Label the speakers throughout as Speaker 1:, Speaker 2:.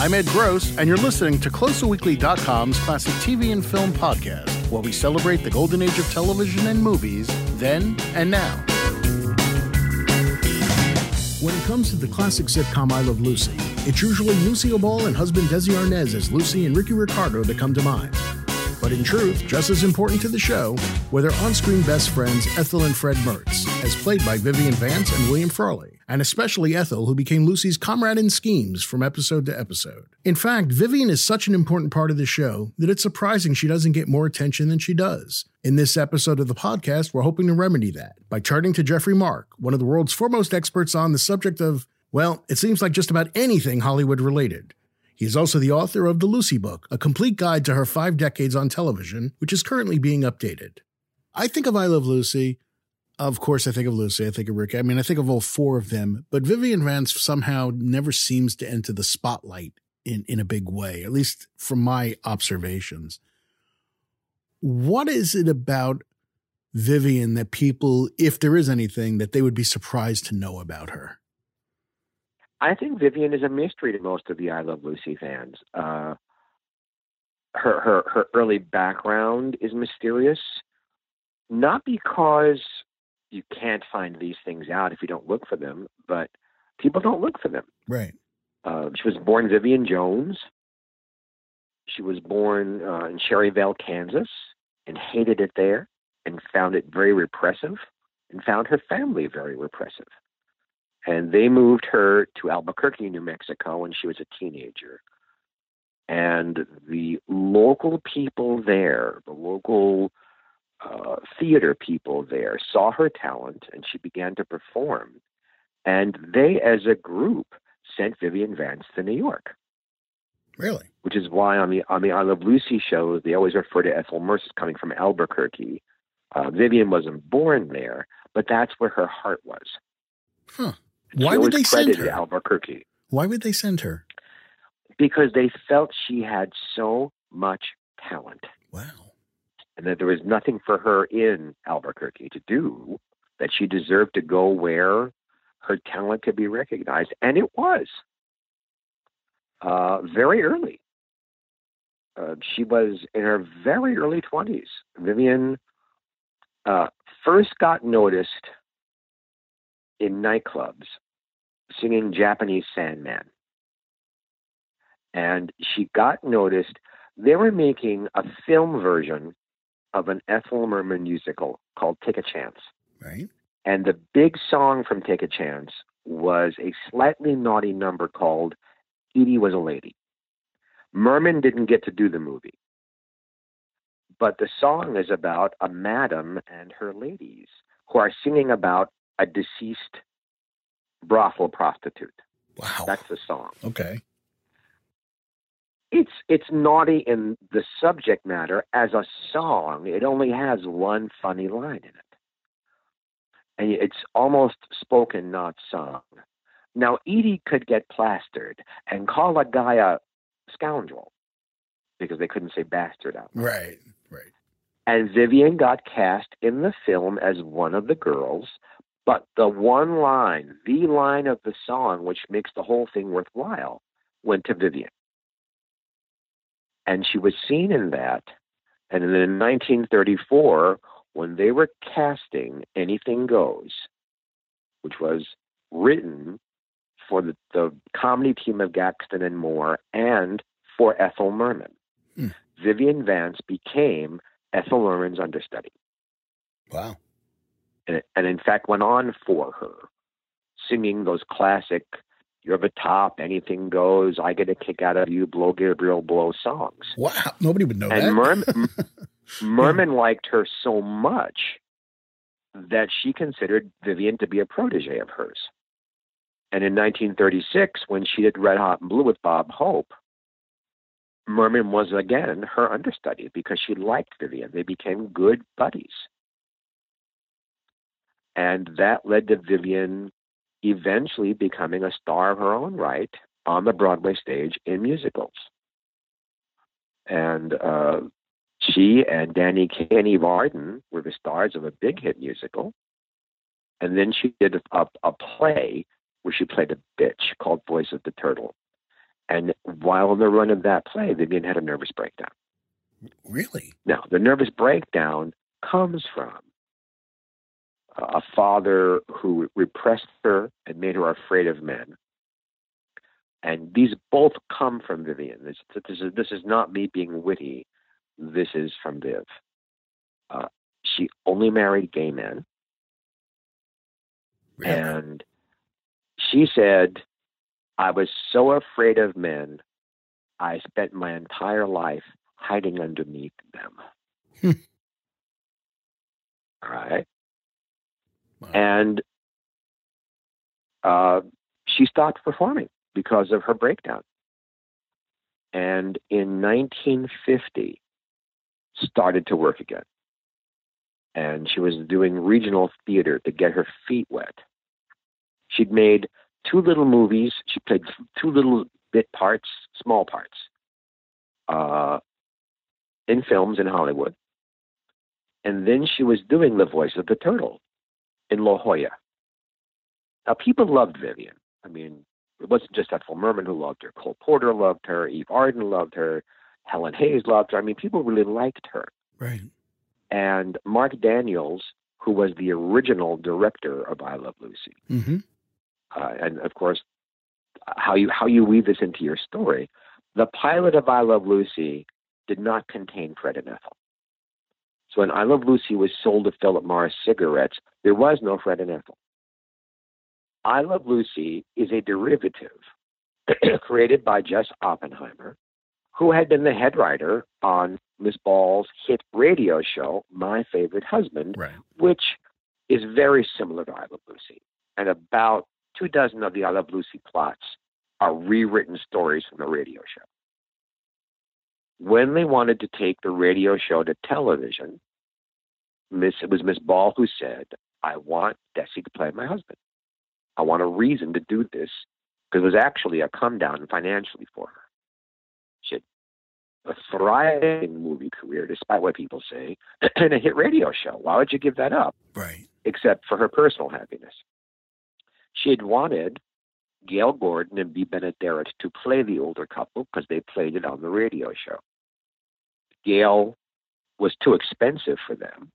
Speaker 1: I'm Ed Gross, and you're listening to CloserWeekly.com's classic TV and film podcast, where we celebrate the golden age of television and movies, then and now. When it comes to the classic sitcom I Love Lucy, it's usually Lucille Ball and husband Desi Arnaz as Lucy and Ricky Ricardo that come to mind. But in truth, just as important to the show were their on screen best friends Ethel and Fred Mertz, as played by Vivian Vance and William Frawley, and especially Ethel, who became Lucy's comrade in schemes from episode to episode. In fact, Vivian is such an important part of the show that it's surprising she doesn't get more attention than she does. In this episode of the podcast, we're hoping to remedy that by turning to Geoffrey Mark, one of the world's foremost experts on the subject of, well, it seems like just about anything Hollywood related. He is also the author of The Lucy Book, a complete guide to her five decades on television, which is currently being updated. I think of I Love Lucy. Of course, I think of Lucy. I think of Rick. I mean, I think of all four of them, but Vivian Vance somehow never seems to enter the spotlight in, in a big way, at least from my observations. What is it about Vivian that people, if there is anything, that they would be surprised to know about her?
Speaker 2: I think Vivian is a mystery to most of the I Love Lucy fans. Uh, her her her early background is mysterious, not because you can't find these things out if you don't look for them, but people don't look for them.
Speaker 1: Right.
Speaker 2: Uh, she was born Vivian Jones. She was born uh, in Cherryvale, Kansas, and hated it there, and found it very repressive, and found her family very repressive. And they moved her to Albuquerque, New Mexico, when she was a teenager. And the local people there, the local uh, theater people there, saw her talent and she began to perform. And they, as a group, sent Vivian Vance to New York.
Speaker 1: Really?
Speaker 2: Which is why on the on the I Love Lucy show they always refer to Ethel Mertz as coming from Albuquerque. Uh, Vivian wasn't born there, but that's where her heart was.
Speaker 1: Huh. Why would they send her?
Speaker 2: Albuquerque.
Speaker 1: Why would they send her?
Speaker 2: Because they felt she had so much talent.
Speaker 1: Wow.
Speaker 2: And that there was nothing for her in Albuquerque to do, that she deserved to go where her talent could be recognized. And it was. Uh, very early. Uh, she was in her very early 20s. Vivian uh, first got noticed in nightclubs singing Japanese Sandman. And she got noticed. They were making a film version of an Ethel Merman musical called Take a Chance.
Speaker 1: Right.
Speaker 2: And the big song from Take a Chance was a slightly naughty number called Edie Was a Lady. Merman didn't get to do the movie. But the song is about a madam and her ladies who are singing about a deceased brothel prostitute.
Speaker 1: Wow.
Speaker 2: That's the song.
Speaker 1: Okay.
Speaker 2: It's it's naughty in the subject matter as a song. It only has one funny line in it. And it's almost spoken, not sung. Now Edie could get plastered and call a guy a scoundrel because they couldn't say bastard out.
Speaker 1: Right, right.
Speaker 2: And Vivian got cast in the film as one of the girls but the one line, the line of the song, which makes the whole thing worthwhile, went to Vivian. And she was seen in that. And then in 1934, when they were casting Anything Goes, which was written for the, the comedy team of Gaxton and Moore and for Ethel Merman,
Speaker 1: Hmm.
Speaker 2: Vivian Vance became Ethel Merman's understudy
Speaker 1: Wow.
Speaker 2: And, and in fact went on for her, singing those classic "You're the top, anything goes, I get a kick out of you, blow Gabriel blow" songs.
Speaker 1: Wow. Nobody would know that.
Speaker 2: And Merman, Merman liked her so much that she considered Vivian to be a protege of hers. And in 1936, when she did Red Hot and Blue with Bob Hope, Merman was again her understudy because she liked Vivian. They became good buddies. And that led to Vivian eventually becoming a star of her own right on the Broadway stage in musicals. And uh, she and Danny Kaye Varden were the stars of a big hit musical. And then she did a, a play where she played a bitch called Voice of the Turtle. And while in the run of that play, Vivian had a nervous breakdown.
Speaker 1: Really?
Speaker 2: Now, the nervous breakdown comes from a father who repressed her and made her afraid of men. And these both come from Vivian. This, this, is, this is not me being witty. This is from Viv. Uh, she only married gay men.
Speaker 1: Really?
Speaker 2: And she said, I was so afraid of men, I spent my entire life hiding underneath them.
Speaker 1: Hmm.
Speaker 2: All right.
Speaker 1: Wow.
Speaker 2: And uh, she stopped performing because of her breakdown. And in 1950, started to work again. And she was doing regional theater to get her feet wet. She'd made two little movies. She played two little bit parts, small parts, uh, in films in Hollywood. And then she was doing the voice of the turtle in La Jolla. Now, people loved Vivian. I mean, it wasn't just Ethel Merman who loved her. Cole Porter loved her. Eve Arden loved her. Helen Hayes loved her. I mean, people really liked her.
Speaker 1: Right.
Speaker 2: And Marc Daniels, who was the original director of I Love Lucy,
Speaker 1: Mm-hmm.
Speaker 2: uh, and of course, how you how you weave this into your story. The pilot of I Love Lucy did not contain Fred and Ethel. So when I Love Lucy was sold to Philip Morris cigarettes, there was no Fred and Ethel. I Love Lucy is a derivative created by Jess Oppenheimer, who had been the head writer on Miss Ball's hit radio show, My Favorite Husband,
Speaker 1: Right.
Speaker 2: which is very similar to I Love Lucy. And about two dozen of the I Love Lucy plots are rewritten stories from the radio show. When they wanted to take the radio show to television, Miss it was Miss Ball who said, I want Desi to play my husband. I want a reason to do this because it was actually a come down financially for her. She had a thriving movie career, despite what people say, and a hit radio show. Why would you give that up?
Speaker 1: Right.
Speaker 2: except for her personal happiness. She had wanted Gale Gordon and Bea Benaderet to play the older couple because they played it on the radio show. Gale was too expensive for them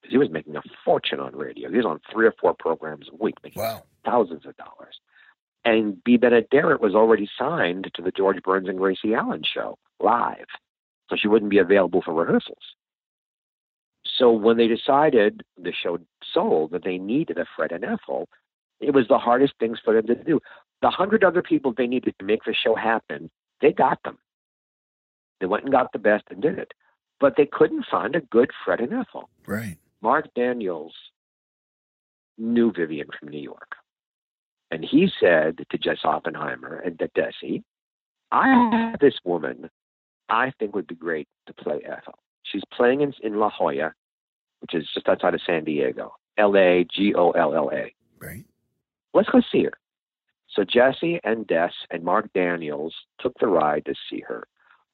Speaker 2: because he was making a fortune on radio. He was on three or four programs a week, making
Speaker 1: Wow.
Speaker 2: thousands of dollars. And Bea Benaderet was already signed to the George Burns and Gracie Allen show live, so she wouldn't be available for rehearsals. So when they decided the show sold that they needed a Fred and Ethel, it was the hardest things for them to do. The hundred other people they needed to make the show happen, they got them. They went and got the best and did it. But they couldn't find a good Fred and Ethel.
Speaker 1: Right.
Speaker 2: Marc Daniels knew Vivian from New York. And he said to Jess Oppenheimer and to Desi, I have this woman I think would be great to play Ethel. She's playing in, in La Jolla, which is just outside of San Diego, L A G O L L A.
Speaker 1: Right.
Speaker 2: Let's go see her. So Jesse and Des and Marc Daniels took the ride to see her.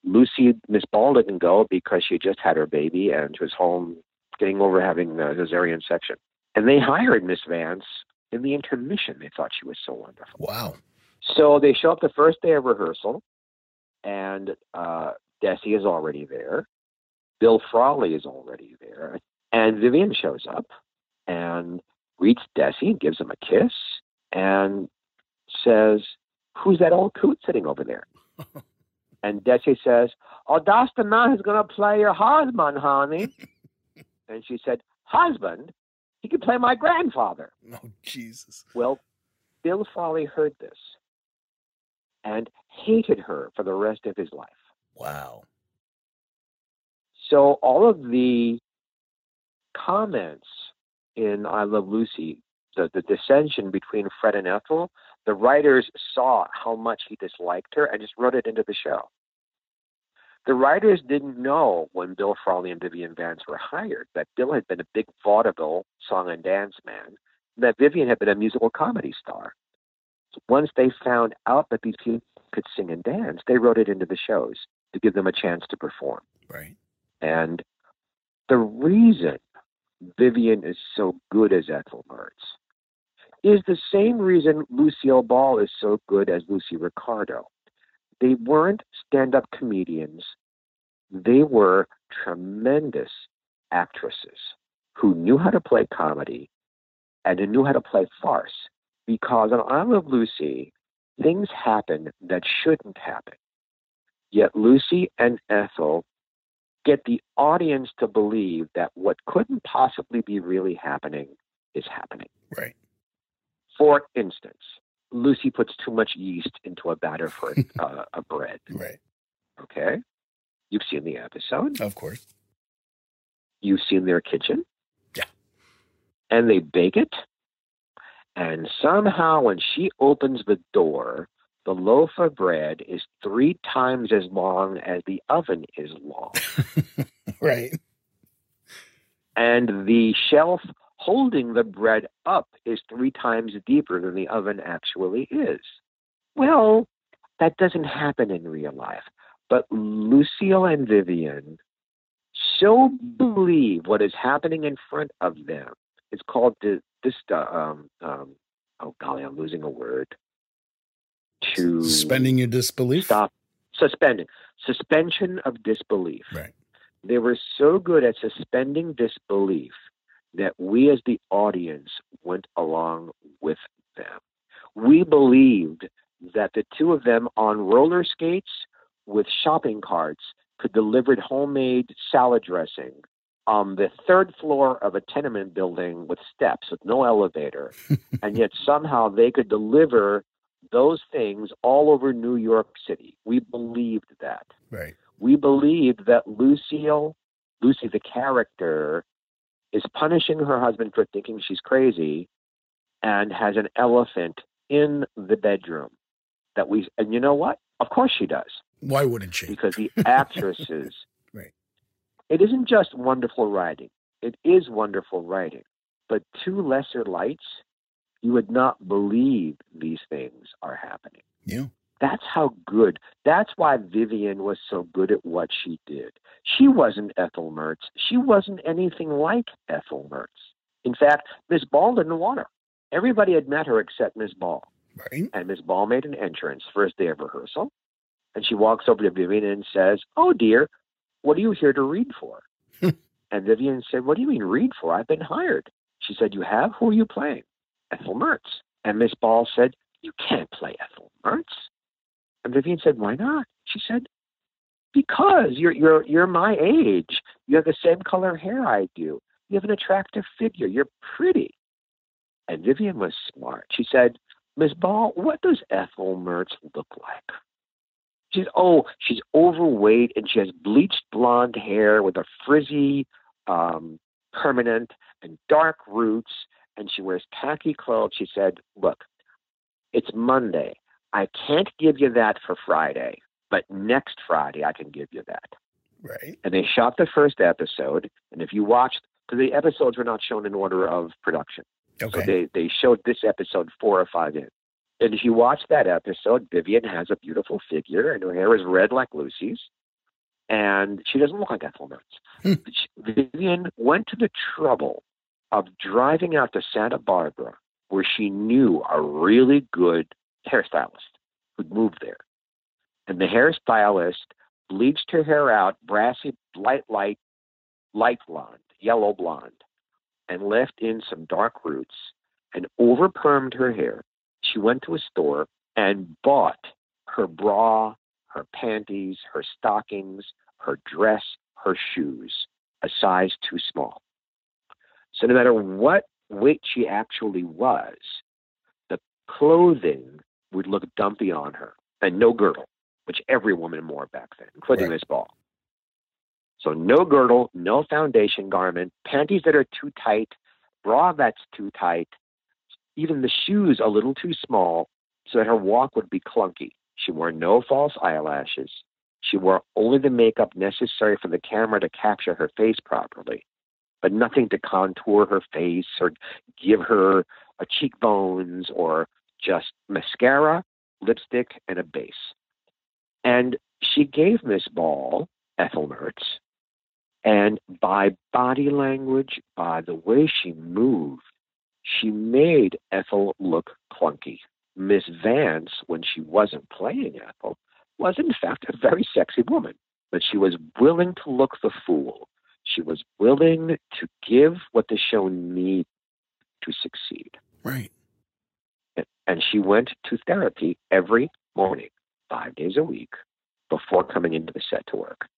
Speaker 2: Lucy, Miss Ball didn't go because she just had her baby and was home getting over having the cesarean section. And they hired Miss Vance in the intermission. They thought she was so wonderful.
Speaker 1: Wow.
Speaker 2: So they show up the first day of rehearsal, and uh, Desi is already there. Bill Frawley is already there. And Vivian shows up and greets Desi and gives him a kiss and says, Who's that old coot sitting over there? and Desi says, Oh, that's the man who's going to play your husband, honey. and she said, Husband? He could play my grandfather.
Speaker 1: Oh, Jesus.
Speaker 2: Well, Bill Frawley heard this and hated her for the rest of his life.
Speaker 1: Wow.
Speaker 2: So all of the comments in I Love Lucy, the, the dissension between Fred and Ethel, the writers saw how much he disliked her and just wrote it into the show. The writers didn't know when Bill Frawley and Vivian Vance were hired that Bill had been a big vaudeville song and dance man, and that Vivian had been a musical comedy star. Once they found out that these people could sing and dance, they wrote it into the shows to give them a chance to perform.
Speaker 1: Right.
Speaker 2: And the reason Vivian is so good as Ethel Mertz is the same reason Lucille Ball is so good as Lucy Ricardo. they weren't stand up comedians, they were tremendous actresses who knew how to play comedy and who knew how to play farce. Because on I Love Lucy, things happen that shouldn't happen. Yet Lucy and Ethel get the audience to believe that what couldn't possibly be really happening is happening.
Speaker 3: Right.
Speaker 2: For instance, Lucy puts too much yeast into a batter for uh, a bread.
Speaker 3: Right.
Speaker 2: Okay. You've seen the episode.
Speaker 3: Of course.
Speaker 2: You've seen their kitchen.
Speaker 3: Yeah.
Speaker 2: And they bake it. And somehow, when she opens the door, the loaf of bread is three times as long as the oven is long.
Speaker 3: right.
Speaker 2: And the shelf holding the bread up is three times deeper than the oven actually is. Well, that doesn't happen in real life. But Lucille and Vivian so believe what is happening in front of them. It's called the, this, uh, um, um, oh golly, I'm losing a word. To
Speaker 3: suspending your disbelief.
Speaker 2: Stop suspending suspension of disbelief.
Speaker 3: Right.
Speaker 2: They were so good at suspending disbelief that we as the audience went along with them. We believed that the two of them on roller skates with shopping carts could deliver homemade salad dressing on the third floor of a tenement building with steps with no elevator and yet somehow they could deliver those things all over New York City. We believed that.
Speaker 3: Right.
Speaker 2: We believed that Lucille, Lucy the character, is punishing her husband for thinking she's crazy and has an elephant in the bedroom that we and you know what? Of course she does.
Speaker 3: Why wouldn't she?
Speaker 2: Because the actresses
Speaker 3: right.
Speaker 2: It isn't just wonderful writing. It is wonderful writing. But two lesser lights, you would not believe these things are happening.
Speaker 3: Yeah.
Speaker 2: That's how good. That's why Vivian was so good at what she did. She wasn't Ethel Mertz. She wasn't anything like Ethel Mertz. In fact, Miss Ball didn't want her. Everybody had met her except Miss Ball.
Speaker 3: Right.
Speaker 2: And Miss Ball made an entrance first day of rehearsal. And she walks over to Vivian and says, Oh dear, what are you here to read for? and Vivian said, What do you mean read for? I've been hired. She said, You have? Who are you playing? Ethel Mertz. And Miss Ball said, You can't play Ethel Mertz. And Vivian said, Why not? She said, Because you're you're you're my age. You have the same color hair I do. You have an attractive figure. You're pretty. And Vivian was smart. She said, Miss Ball, what does Ethel Mertz look like? She's oh, she's overweight and she has bleached blonde hair with a frizzy um, permanent and dark roots, and she wears tacky clothes. She said, "Look, it's Monday. I can't give you that for Friday, but next Friday I can give you that."
Speaker 3: Right.
Speaker 2: And they shot the first episode, and if you watched, because the episodes were not shown in order of production,
Speaker 3: Okay.
Speaker 2: so they they showed this episode four or five in. And if you watch that episode, Vivian has a beautiful figure, and her hair is red like Lucy's, and she doesn't look like Ethel Mertz.
Speaker 3: Hmm.
Speaker 2: Vivian went to the trouble of driving out to Santa Barbara, where she knew a really good hairstylist who'd moved there, and the hairstylist bleached her hair out brassy, light, light, light blonde, yellow blonde, and left in some dark roots and over permed her hair. She went to a store and bought her bra, her panties, her stockings, her dress, her shoes, a size too small. So no matter what weight she actually was, the clothing would look dumpy on her, and no girdle, which every woman wore back then, including
Speaker 3: Right.
Speaker 2: Miss Ball. So no girdle, no foundation garment, panties that are too tight, bra that's too tight, even the shoes a little too small so that her walk would be clunky. She wore no false eyelashes. She wore only the makeup necessary for the camera to capture her face properly, but nothing to contour her face or give her a cheekbones or just mascara, lipstick, and a base. And she gave Miss Ball, Ethel Mertz, and by body language, by the way she moved, she made Ethel look clunky. Miss Vance, when she wasn't playing Ethel, was in fact a very sexy woman, but she was willing to look the fool. She was willing to give what the show needed to succeed.
Speaker 3: Right.
Speaker 2: And she went to therapy every morning, five days a week, before coming into the set to work.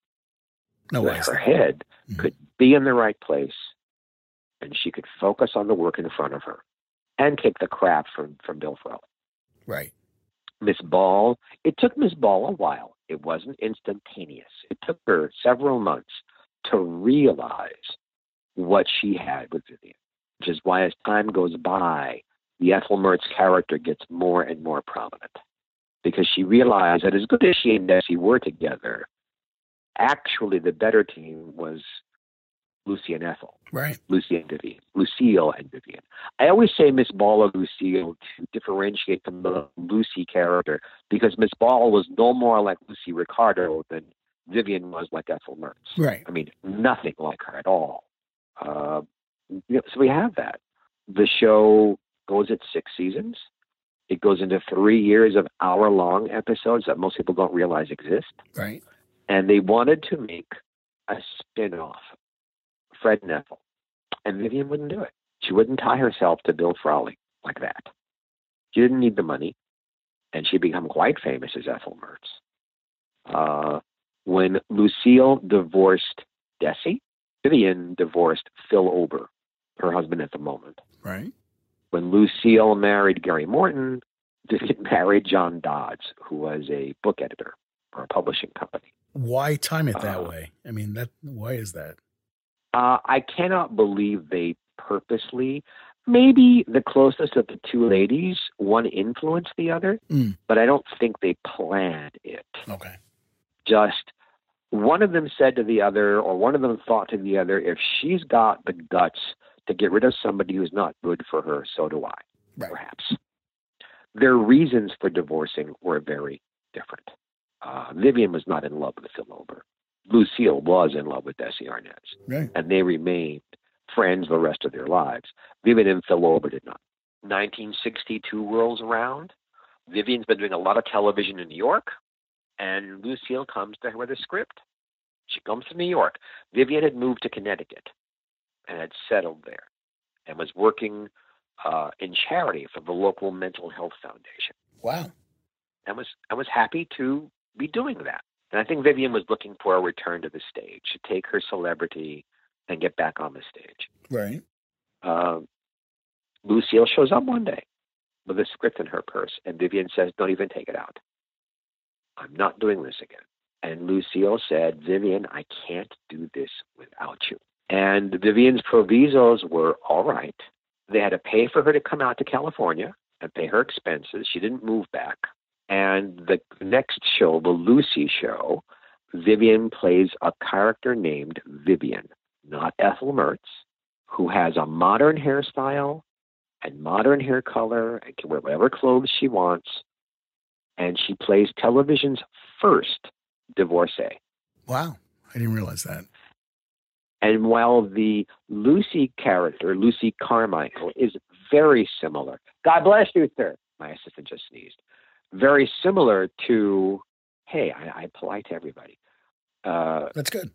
Speaker 3: No
Speaker 2: so
Speaker 3: way.
Speaker 2: that her head
Speaker 3: Mhm.
Speaker 2: could be in the right place and she could focus on the work in front of her and take the crap from, from Bill Frawley.
Speaker 3: Right.
Speaker 2: Miss Ball, it took Miss Ball a while. It wasn't instantaneous. It took her several months to realize what she had with Vivian, which is why as time goes by, the Ethel Mertz character gets more and more prominent because she realized that as good as she and Desi were together, actually the better team was Lucy and Ethel.
Speaker 3: Right.
Speaker 2: Lucy and Vivian, Lucille and Vivian. I always say Miss Ball or Lucille to differentiate from the Lucy character because Miss Ball was no more like Lucy Ricardo than Vivian was like Ethel Mertz.
Speaker 3: Right.
Speaker 2: I mean, nothing like her at all. Uh, you know, so we have that. The show goes at six seasons. It goes into three years of hour long episodes that most people don't realize exist
Speaker 3: Right.
Speaker 2: and they wanted to make a spin-off, Fred and Ethel. And Vivian wouldn't do it. She wouldn't tie herself to Bill Frawley like that. She didn't need the money, and she'd become quite famous as Ethel Mertz. Uh, when Lucille divorced Desi, Vivian divorced Phil Ober, her husband at the moment.
Speaker 3: Right.
Speaker 2: When Lucille married Gary Morton, it married John Dodds, who was a book editor for a publishing company.
Speaker 3: Why time it that
Speaker 2: Uh,
Speaker 3: way? I mean, that. Why is that?
Speaker 2: Uh, I cannot believe they purposely. Maybe the closest of the two ladies, one influenced the other,
Speaker 3: Mm.
Speaker 2: but I don't think they planned it.
Speaker 3: Okay.
Speaker 2: Just one of them said to the other, or one of them thought to the other, if she's got the guts to get rid of somebody who's not good for her, so do I,
Speaker 3: Right.
Speaker 2: perhaps. Their reasons for divorcing were very different. Uh, Vivian was not in love with Phil Ober. Lucille was in love with Desi Arnaz
Speaker 3: Right.
Speaker 2: and they remained friends the rest of their lives. Vivian and Phil Ober did not. 1962 rolls around. Vivian's been doing a lot of television in New York, and Lucille comes to her with a script. She comes to New York. Vivian had moved to Connecticut and had settled there and was working uh, in charity for the local mental health foundation
Speaker 3: Wow.
Speaker 2: and was and was happy to be doing that. And I think Vivian was looking for a return to the stage, to take her celebrity and get back on the stage.
Speaker 3: Right.
Speaker 2: Uh, Lucille shows up one day with a script in her purse, and Vivian says, "Don't even take it out. I'm not doing this again." And Lucille said, "Vivian, I can't do this without you." And Vivian's provisos were all right. They had to pay for her to come out to California and pay her expenses. She didn't move back. And the next show, the Lucy show, Vivian plays a character named Vivian, not Ethel Mertz, who has a modern hairstyle and modern hair color and can wear whatever clothes she wants. And she plays television's first divorcee.
Speaker 3: Wow. I didn't realize that.
Speaker 2: And while the Lucy character, Lucy Carmichael, is very similar, God bless you, sir. My assistant just sneezed. Very similar to, hey, I, I polite to everybody. Uh,
Speaker 3: That's good.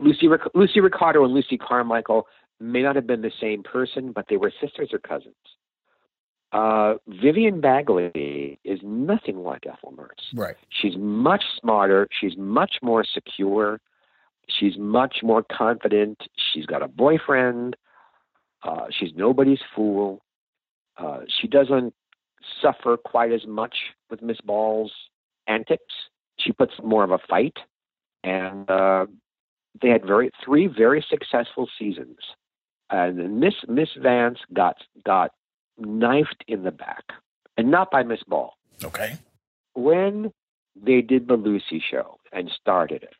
Speaker 2: Lucy, Lucy Ricardo and Lucy Carmichael may not have been the same person, but they were sisters or cousins. Uh, Vivian Bagley is nothing like Ethel Mertz.
Speaker 3: Right.
Speaker 2: She's much smarter. She's much more secure. She's much more confident. She's got a boyfriend. Uh, she's nobody's fool. Uh, she doesn't suffer quite as much with Miss Ball's antics. She puts more of a fight, and uh, they had very three very successful seasons. And Miss Miss Vance got got knifed in the back, and not by Miss Ball
Speaker 3: Okay.
Speaker 2: when they did the Lucy show and started it,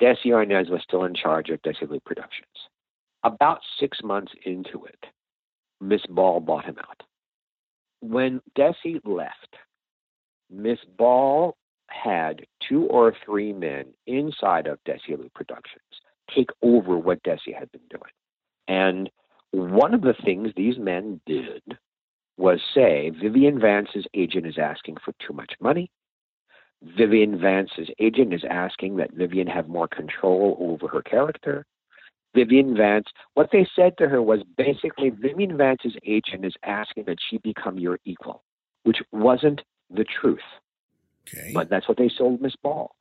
Speaker 2: Desi Arnaz was still in charge of Desilu Productions. About six months into it, Miss Ball bought him out. When Desi left, Miss Ball had two or three men inside of Desilu Productions take over what Desi had been doing. And one of the things these men did was say Vivian Vance's agent is asking for too much money. Vivian Vance's agent is asking that Vivian have more control over her character. Vivian Vance, what they said to her was basically Vivian Vance's agent is asking that she become your equal, which wasn't the truth.
Speaker 3: Okay.
Speaker 2: But that's what they sold Miss Ball.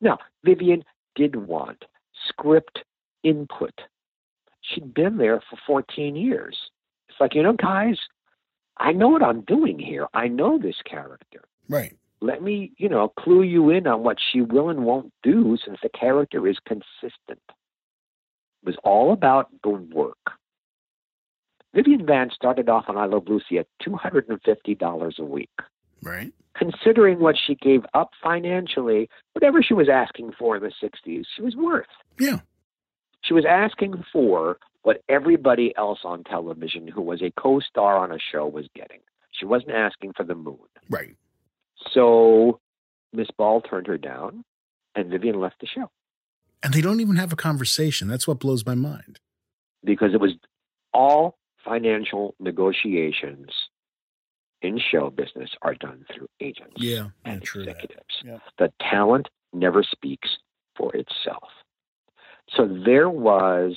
Speaker 2: Now, Vivian did want script input. She'd been there for 14 years. It's like, you know, guys, I know what I'm doing here. I know this character.
Speaker 3: right.
Speaker 2: Let me, you know, clue you in on what she will and won't do since the character is consistent. It was all about the work. Vivian Vance started off on I Love Lucy at $250 a week
Speaker 3: Right.
Speaker 2: considering what she gave up financially, whatever she was asking for in the 60s, she was worth.
Speaker 3: Yeah.
Speaker 2: She was asking for what everybody else on television who was a co star on a show was getting. She wasn't asking for the moon.
Speaker 3: Right.
Speaker 2: So Miss Ball turned her down, and Vivian left the show
Speaker 3: And they don't even have a conversation. That's what blows my mind.
Speaker 2: because it was all financial negotiations in show business are done through agents.
Speaker 3: Yeah. Yeah.
Speaker 2: and
Speaker 3: True. That.
Speaker 2: executives.
Speaker 3: Yeah.
Speaker 2: The talent never speaks for itself. So there was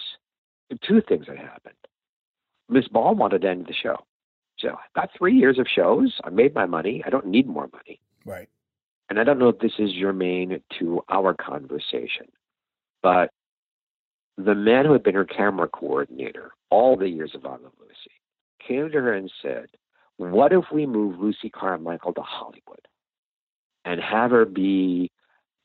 Speaker 2: two things that happened. Miss Ball wanted to end the show. So I got three years of shows. I made my money. I don't need more money.
Speaker 3: Right.
Speaker 2: And I don't know if this is germane to our conversation, but the man who had been her camera coordinator all the years of I Love Lucy came to her and said, What if we move Lucy Carmichael to Hollywood and have her be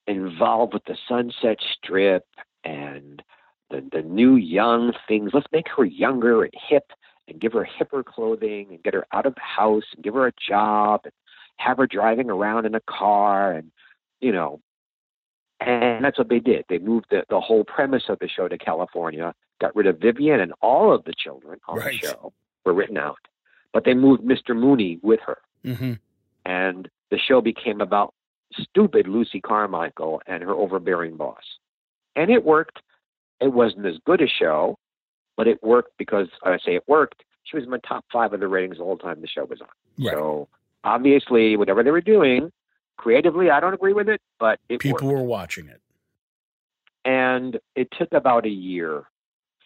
Speaker 2: involved with the Sunset Strip and the, the new young things? Let's make her younger and hip and give her hipper clothing and get her out of the house and give her a job and have her driving around in a car and you know and that's what they did they moved the, the whole premise of the show to california got rid of vivian and all of the children on
Speaker 3: Right.
Speaker 2: the show were written out but they moved mr mooney with her
Speaker 3: Mm-hmm.
Speaker 2: and the show became about stupid lucy carmichael and her overbearing boss and it worked it wasn't as good a show but it worked because i say it worked she was in my top five of the ratings the whole time the show was on
Speaker 3: Right.
Speaker 2: so obviously, whatever they were doing, creatively, I don't agree with it, but it
Speaker 3: People
Speaker 2: worked.
Speaker 3: were watching it.
Speaker 2: And it took about a year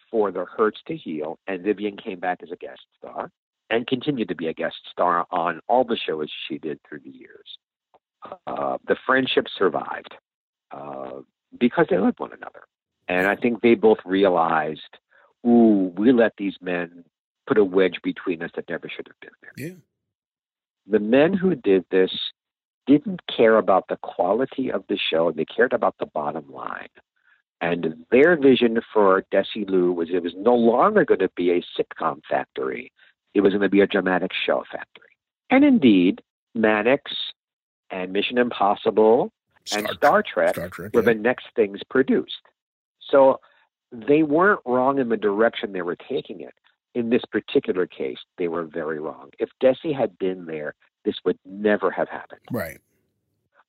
Speaker 2: for the hurts to heal, and Vivian came back as a guest star and continued to be a guest star on all the shows she did through the years. Uh, the friendship survived uh, because they loved one another. And I think they both realized, ooh, we let these men put a wedge between us that never should have been there.
Speaker 3: Yeah.
Speaker 2: the men who did this didn't care about the quality of the show. They cared about the bottom line. And their vision for Desilu was it was no longer going to be a sitcom factory. It was going to be a dramatic show factory. And indeed, Mannix and Mission Impossible and Star Trek
Speaker 3: Star Trek.
Speaker 2: were
Speaker 3: yeah.
Speaker 2: the next things produced. So they weren't wrong in the direction they were taking it. In this particular case, they were very wrong. If Desi had been there, this would never have happened.
Speaker 3: Right.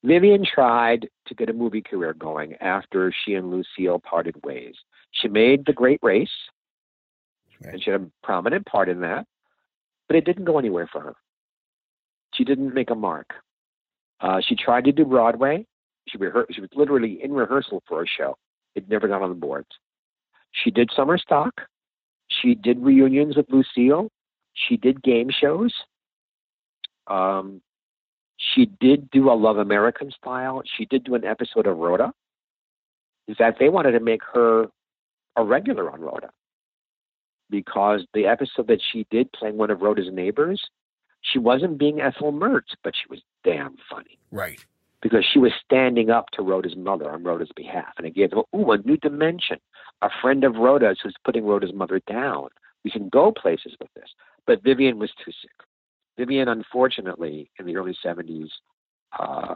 Speaker 2: Vivian tried to get a movie career going after she and Lucille parted ways. She made The Great Race,
Speaker 3: Right.
Speaker 2: and she had a prominent part in that, but it didn't go anywhere for her. She didn't make a mark. Uh, she tried to do Broadway. She, rehe- she was literally in rehearsal for a show. It never got on the boards. She did summer stock. She did reunions with Lucille. She did game shows. Um, she did do a Love American style. She did do an episode of Rhoda. In fact, they wanted to make her a regular on Rhoda because the episode that she did playing one of Rhoda's neighbors, she wasn't being Ethel Mertz, but she was damn funny
Speaker 3: Right.
Speaker 2: Because she was standing up to Rhoda's mother on Rhoda's behalf. And it gave them, ooh, a new dimension. A friend of Rhoda's who's putting Rhoda's mother down. We can go places with this. But Vivian was too sick. Vivian, unfortunately, in the early 70s, uh,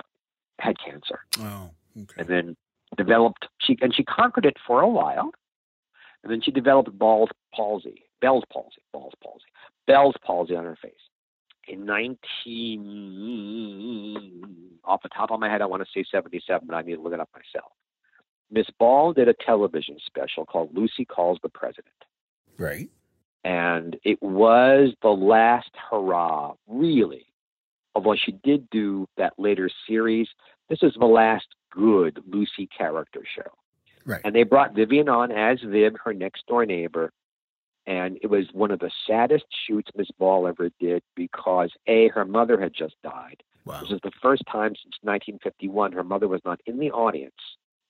Speaker 2: had cancer
Speaker 3: Oh. Okay.
Speaker 2: and then developed, she, and she conquered it for a while. And then she developed Bell's palsy, Bell's palsy, Bell's palsy, Bell's palsy on her face. In 19, off the top of my head, I want to say 77, but I need to look it up myself. Miss Ball did a television special called Lucy Calls the President.
Speaker 3: Right.
Speaker 2: And it was the last hurrah, really, although she did do that later series. This is the last good Lucy character show.
Speaker 3: Right.
Speaker 2: And they brought Vivian on as Viv, her next door neighbor. And it was one of the saddest shoots Miss Ball ever did because A, her mother had just died.
Speaker 3: Wow.
Speaker 2: This is the first time since 1951 her mother was not in the audience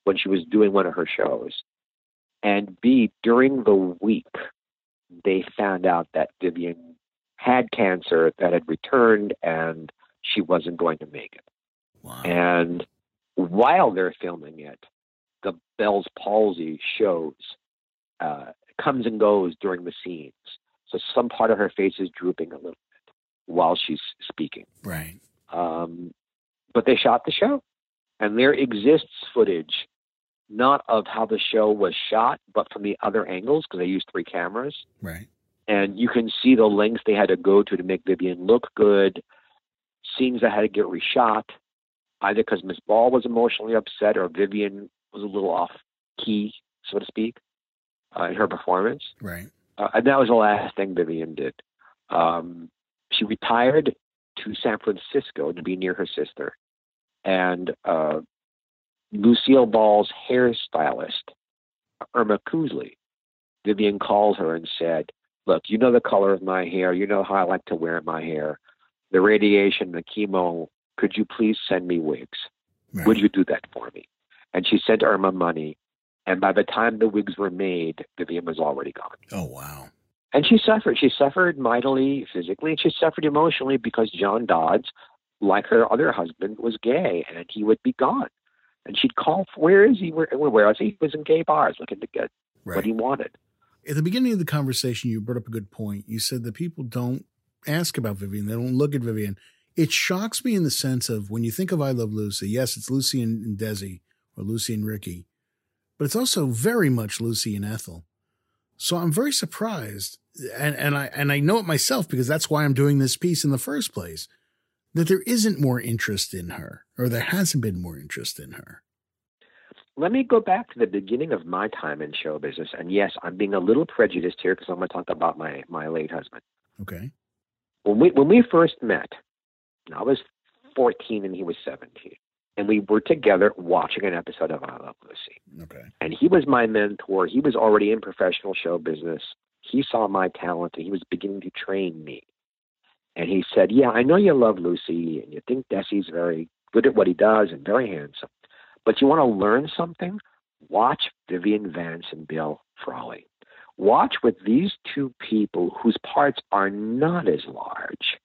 Speaker 2: when she was doing one of her shows. And B, during the week, they found out that Vivian had cancer that had returned and she wasn't going to make it.
Speaker 3: Wow.
Speaker 2: And while they're filming it, the Bell's palsy shows uh, comes and goes during the scenes. So some part of her face is drooping a little bit while she's speaking.
Speaker 3: right.
Speaker 2: Um, but they shot the show, and there exists footage not of how the show was shot, but from the other angles because they used three cameras,
Speaker 3: Right.
Speaker 2: and you can see the lengths they had to go to to make Vivian look good. Scenes that had to get reshot, either because Miss Ball was emotionally upset or Vivian was a little off key, so to speak, uh, in her performance.
Speaker 3: Right.
Speaker 2: Uh, and that was the last thing Vivian did. Um, she retired to San Francisco to be near her sister. And uh, Lucille Ball's hairstylist, Irma Kusely, Vivian called her and said, Look, you know the color of my hair. You know how I like to wear my hair. The radiation, the chemo, could you please send me wigs?
Speaker 3: Right.
Speaker 2: Would you do that for me? And she sent Irma money. And by the time the wigs were made, Vivian was already gone.
Speaker 3: Oh wow.
Speaker 2: And she suffered. She suffered mightily physically, and she suffered emotionally because John Dodds, like her other husband, was gay, and he would be gone. And she'd call, "Where is he? Where, where was he? He was in gay bars looking to get
Speaker 3: Right.
Speaker 2: what he wanted."
Speaker 3: At the beginning of the conversation, you brought up a good point. You said that people don't ask about Vivian, they don't look at Vivian. It shocks me in the sense of when you think of I Love Lucy, yes, it's Lucy and Desi or Lucy and Ricky, but it's also very much Lucy and Ethel. So I'm very surprised, and, and I and I know it myself because that's why I'm doing this piece in the first place, that there isn't more interest in her, or there hasn't been more interest in her.
Speaker 2: Let me go back to the beginning of my time in show business. And yes, I'm being a little prejudiced here because I'm going to talk about my my late husband.
Speaker 3: Okay.
Speaker 2: When we when we first met, I was 14 and he was 17, and we were together watching an episode of I Love Lucy.
Speaker 3: Okay.
Speaker 2: and he was my mentor. He was already in professional show business. He saw my talent and he was beginning to train me. And he said, Yeah, I know you love Lucy and you think Desi's very good at what he does and very handsome. But you want to learn something? Watch Vivian Vance and Bill Frawley. Watch with these two people whose parts are not as large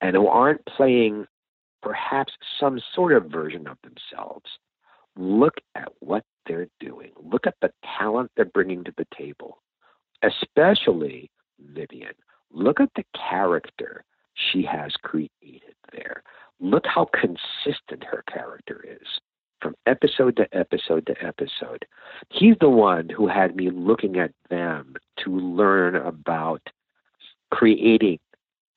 Speaker 2: and who aren't playing perhaps some sort of version of themselves look at what they're doing. Look at the talent they're bringing to the table, especially Vivian. Look at the character she has created there. Look how consistent her character is from episode to episode to episode. He's the one who had me looking at them to learn about creating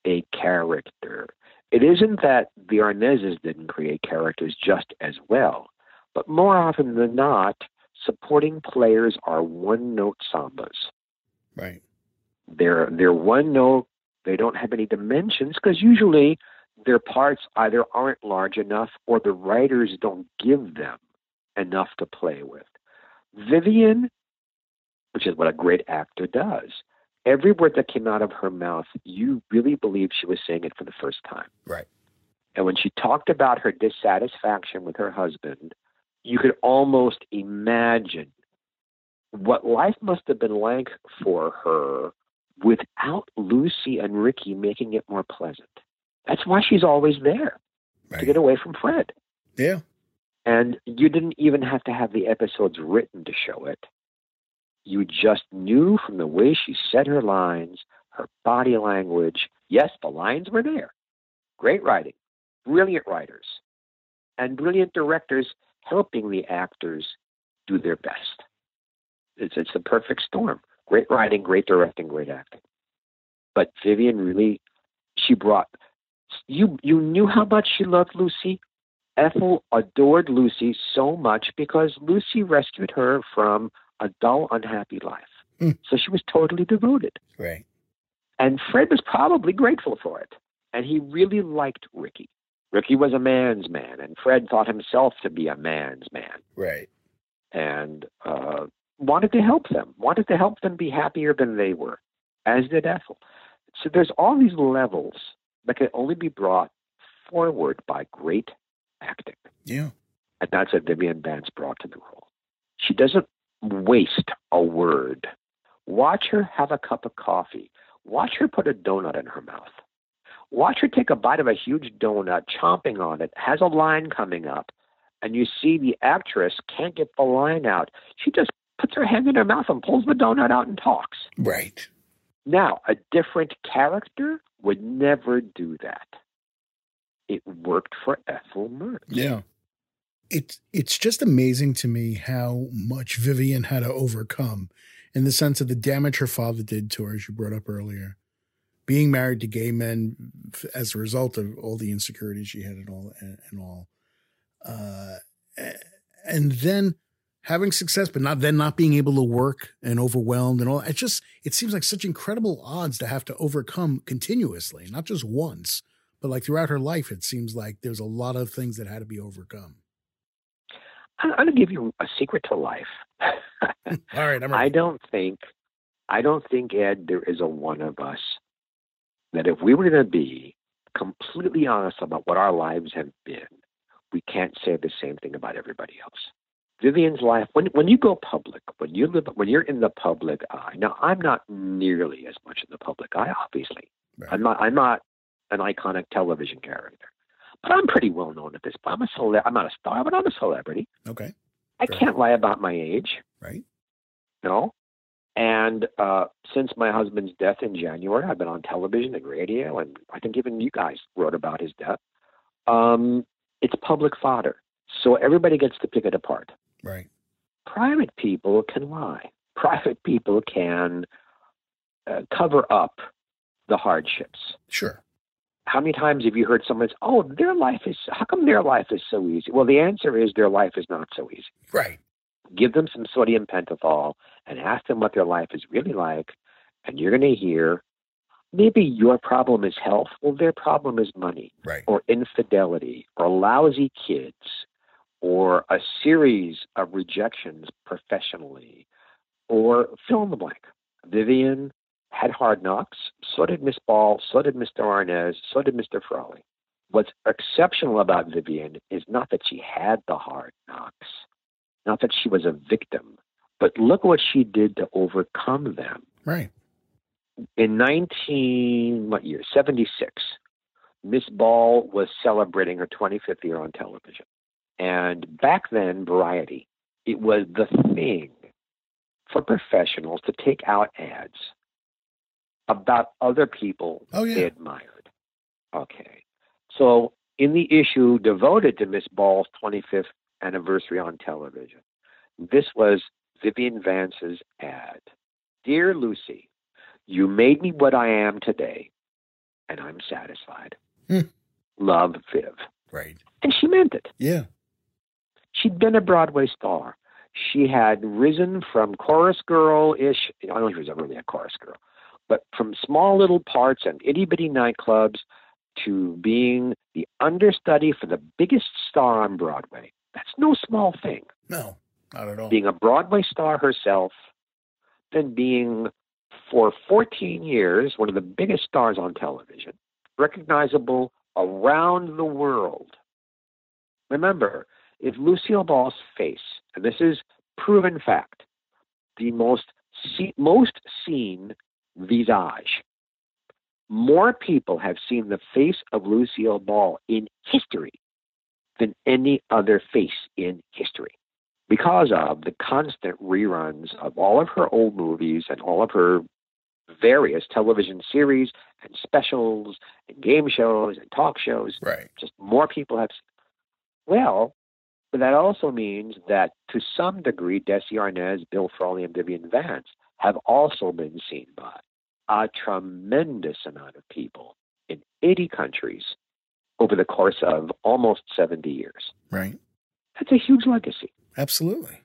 Speaker 2: a character. It isn't that the Arnazes didn't create characters just as well, but more often than not, supporting players are one note sambas.
Speaker 3: Right.
Speaker 2: They're they're one note. They don't have any dimensions because usually their parts either aren't large enough or the writers don't give them enough to play with. Vivian, which is what a great actor does, every word that came out of her mouth, you really believed she was saying it for the first time.
Speaker 3: Right.
Speaker 2: And when she talked about her dissatisfaction with her husband, you could almost imagine what life must have been like for her without Lucy and Ricky making it more pleasant. That's why she's always there to get away from Fred.
Speaker 3: Yeah.
Speaker 2: And you didn't even have to have the episodes written to show it. You just knew from the way she said her lines, her body language. Yes, the lines were there. Great writing, brilliant writers, and brilliant directors helping the actors do their best. It's, it's the perfect storm. Great writing, great directing, great acting. But Vivian really, she brought, you, you knew how much she loved Lucy. Ethel adored Lucy so much because Lucy rescued her from a dull, unhappy life.
Speaker 3: Hmm.
Speaker 2: So she was totally devoted.
Speaker 3: Right.
Speaker 2: And Fred was probably grateful for it. And he really liked Ricky. Ricky was a man's man, and Fred thought himself to be a man's man.
Speaker 3: Right.
Speaker 2: And uh, wanted to help them, wanted to help them be happier than they were, as did Ethel. So there's all these levels that can only be brought forward by great acting.
Speaker 3: Yeah.
Speaker 2: And that's what Vivian Vance brought to the role. She doesn't waste a word. Watch her have a cup of coffee. Watch her put a donut in her mouth. Watch her take a bite of a huge donut, chomping on it, has a line coming up, and you see the actress can't get the line out. She just puts her hand in her mouth and pulls the donut out and talks.
Speaker 3: Right.
Speaker 2: Now, a different character would never do that. It worked for Ethel Mertz.
Speaker 3: Yeah. It's it's just amazing to me how much Vivian had to overcome in the sense of the damage her father did to her, as you brought up earlier. Being married to gay men as a result of all the insecurities she had and all and, and all. Uh, and then having success, but not then not being able to work and overwhelmed and all. It just it seems like such incredible odds to have to overcome continuously, not just once, but like throughout her life. It seems like there's a lot of things that had to be overcome.
Speaker 2: I'm going to give you a secret to life.
Speaker 3: all right, I'm
Speaker 2: I don't think, I don't think Ed, there is a one of us that if we were going to be completely honest about what our lives have been, we can't say the same thing about everybody else. Vivian's life, when when you go public, when you live, when you're in the public eye. Now, I'm not nearly as much in the public eye. Obviously, right. I'm not. I'm not an iconic television character, but I'm pretty well known at this point. I'm a cele- I'm not a star, but I'm a celebrity.
Speaker 3: Okay.
Speaker 2: I can't lie about my age.
Speaker 3: Right.
Speaker 2: No. And uh, since my husband's death in January, I've been on television and radio, and I think even you guys wrote about his death. Um, it's public fodder, so everybody gets to pick it apart.
Speaker 3: Right.
Speaker 2: Private people can lie. Private people can uh, cover up the hardships.
Speaker 3: Sure.
Speaker 2: How many times have you heard someone say, "Oh, their life is how come their life is so easy?" Well, the answer is their life is not so easy.
Speaker 3: Right.
Speaker 2: Give them some sodium pentothal and ask them what their life is really like, and you're going to hear maybe your problem is health. Well, their problem is money,
Speaker 3: right.
Speaker 2: or infidelity, or lousy kids, or a series of rejections professionally, or fill in the blank. Vivian had hard knocks. So did Miss Ball. So did Mr. Arnaz. So did Mr. Frawley. What's exceptional about Vivian is not that she had the hard knocks, not that she was a victim, but look what she did to overcome them.
Speaker 3: Right.
Speaker 2: In 19, what year? 76, Miss Ball was celebrating her 25th year on television. And back then, Variety, it was the thing for professionals to take out ads about other people
Speaker 3: oh, yeah.
Speaker 2: they admired. Okay. So in the issue devoted to Miss Ball's 25th anniversary on television, this was Vivian Vance's ad. Dear Lucy, you made me what I am today, and I'm satisfied.
Speaker 3: Hmm.
Speaker 2: Love, Viv.
Speaker 3: Right.
Speaker 2: And she meant it.
Speaker 3: Yeah.
Speaker 2: She'd been a Broadway star. She had risen from chorus girl ish. I don't know if she was ever really a chorus girl, but from small little parts and itty bitty nightclubs to being the understudy for the biggest star on Broadway. That's no small thing.
Speaker 3: No, not at all.
Speaker 2: Being a Broadway star herself, then being for 14 years one of the biggest stars on television, recognizable around the world. Remember, if Lucille Ball's face, and this is proven fact, the most see, most seen visage, more people have seen the face of Lucille Ball in history than any other face in history because of the constant reruns of all of her old movies and all of her various television series and specials and game shows and talk shows.
Speaker 3: Right.
Speaker 2: Just more people have. Well, but that also means that to some degree, Desi Arnaz, Bill Frawley, and Vivian Vance have also been seen by a tremendous amount of people in 80 countries over the course of almost 70 years.
Speaker 3: Right.
Speaker 2: That's a huge legacy.
Speaker 3: Absolutely.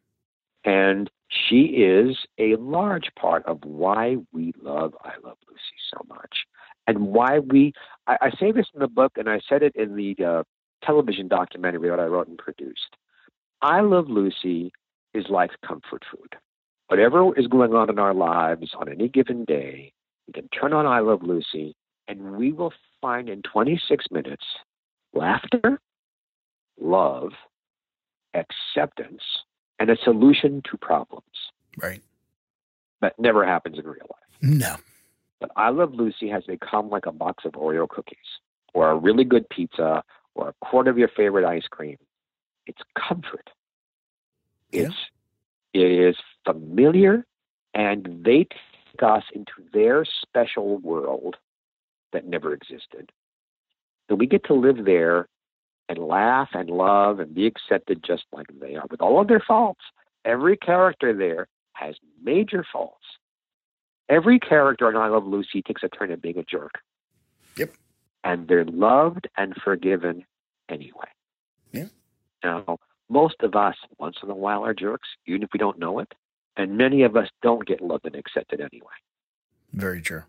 Speaker 2: And she is a large part of why we love I Love Lucy so much. and why we. I, I say this in the book, and I said it in the uh, television documentary that I wrote and produced. I Love Lucy is like comfort food. Whatever is going on in our lives on any given day, we can turn on I Love Lucy, and we will find in 26 minutes laughter, love, acceptance, and a solution to problems.
Speaker 3: Right.
Speaker 2: That never happens in real life.
Speaker 3: No.
Speaker 2: But I Love Lucy has become like a box of Oreo cookies or a really good pizza or a quart of your favorite ice cream. It's comfort. It's yeah. it is familiar and they take us into their special world that never existed. So we get to live there and laugh and love and be accepted just like they are with all of their faults. Every character there has major faults. Every character in I Love Lucy takes a turn at being a jerk.
Speaker 3: Yep.
Speaker 2: And they're loved and forgiven anyway.
Speaker 3: Yeah.
Speaker 2: Now, most of us, once in a while, are jerks, even if we don't know it. And many of us don't get loved and accepted anyway.
Speaker 3: Very true.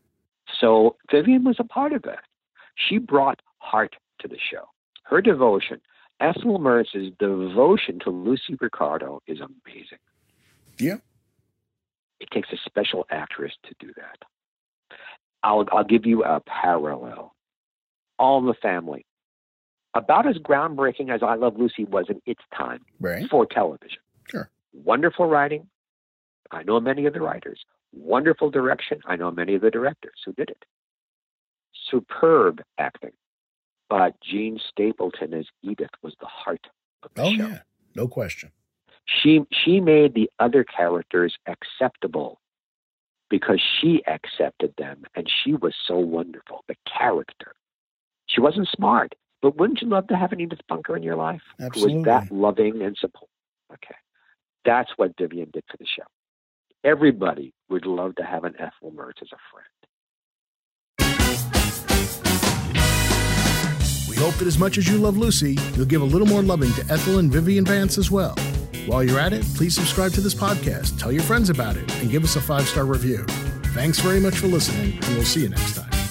Speaker 2: So Vivian was a part of that. She brought heart to the show. Her devotion, Ethel Mertz's devotion to Lucy Ricardo is amazing.
Speaker 3: Yeah.
Speaker 2: It takes a special actress to do that. I'll, I'll give you a parallel. All in the Family. About as groundbreaking as I Love Lucy was in its time
Speaker 3: right.
Speaker 2: for television.
Speaker 3: Sure.
Speaker 2: Wonderful writing. I know many of the writers. Wonderful direction. I know many of the directors who did it. Superb acting. But Jean Stapleton as Edith was the heart of the show.
Speaker 3: oh,
Speaker 2: show.
Speaker 3: yeah. No question.
Speaker 2: She she made the other characters acceptable because she accepted them and she was so wonderful. The character. She wasn't smart, but wouldn't you love to have an Edith Bunker in your life?
Speaker 3: Absolutely.
Speaker 2: Who was that loving and supportive? Okay. That's what Vivian did for the show. Everybody would love to have an Ethel Mertz as a friend.
Speaker 1: We hope that as much as you love Lucy, you'll give a little more loving to Ethel and Vivian Vance as well. While you're at it, please subscribe to this podcast, tell your friends about it, and give us a five star review. Thanks very much for listening, and we'll see you next time.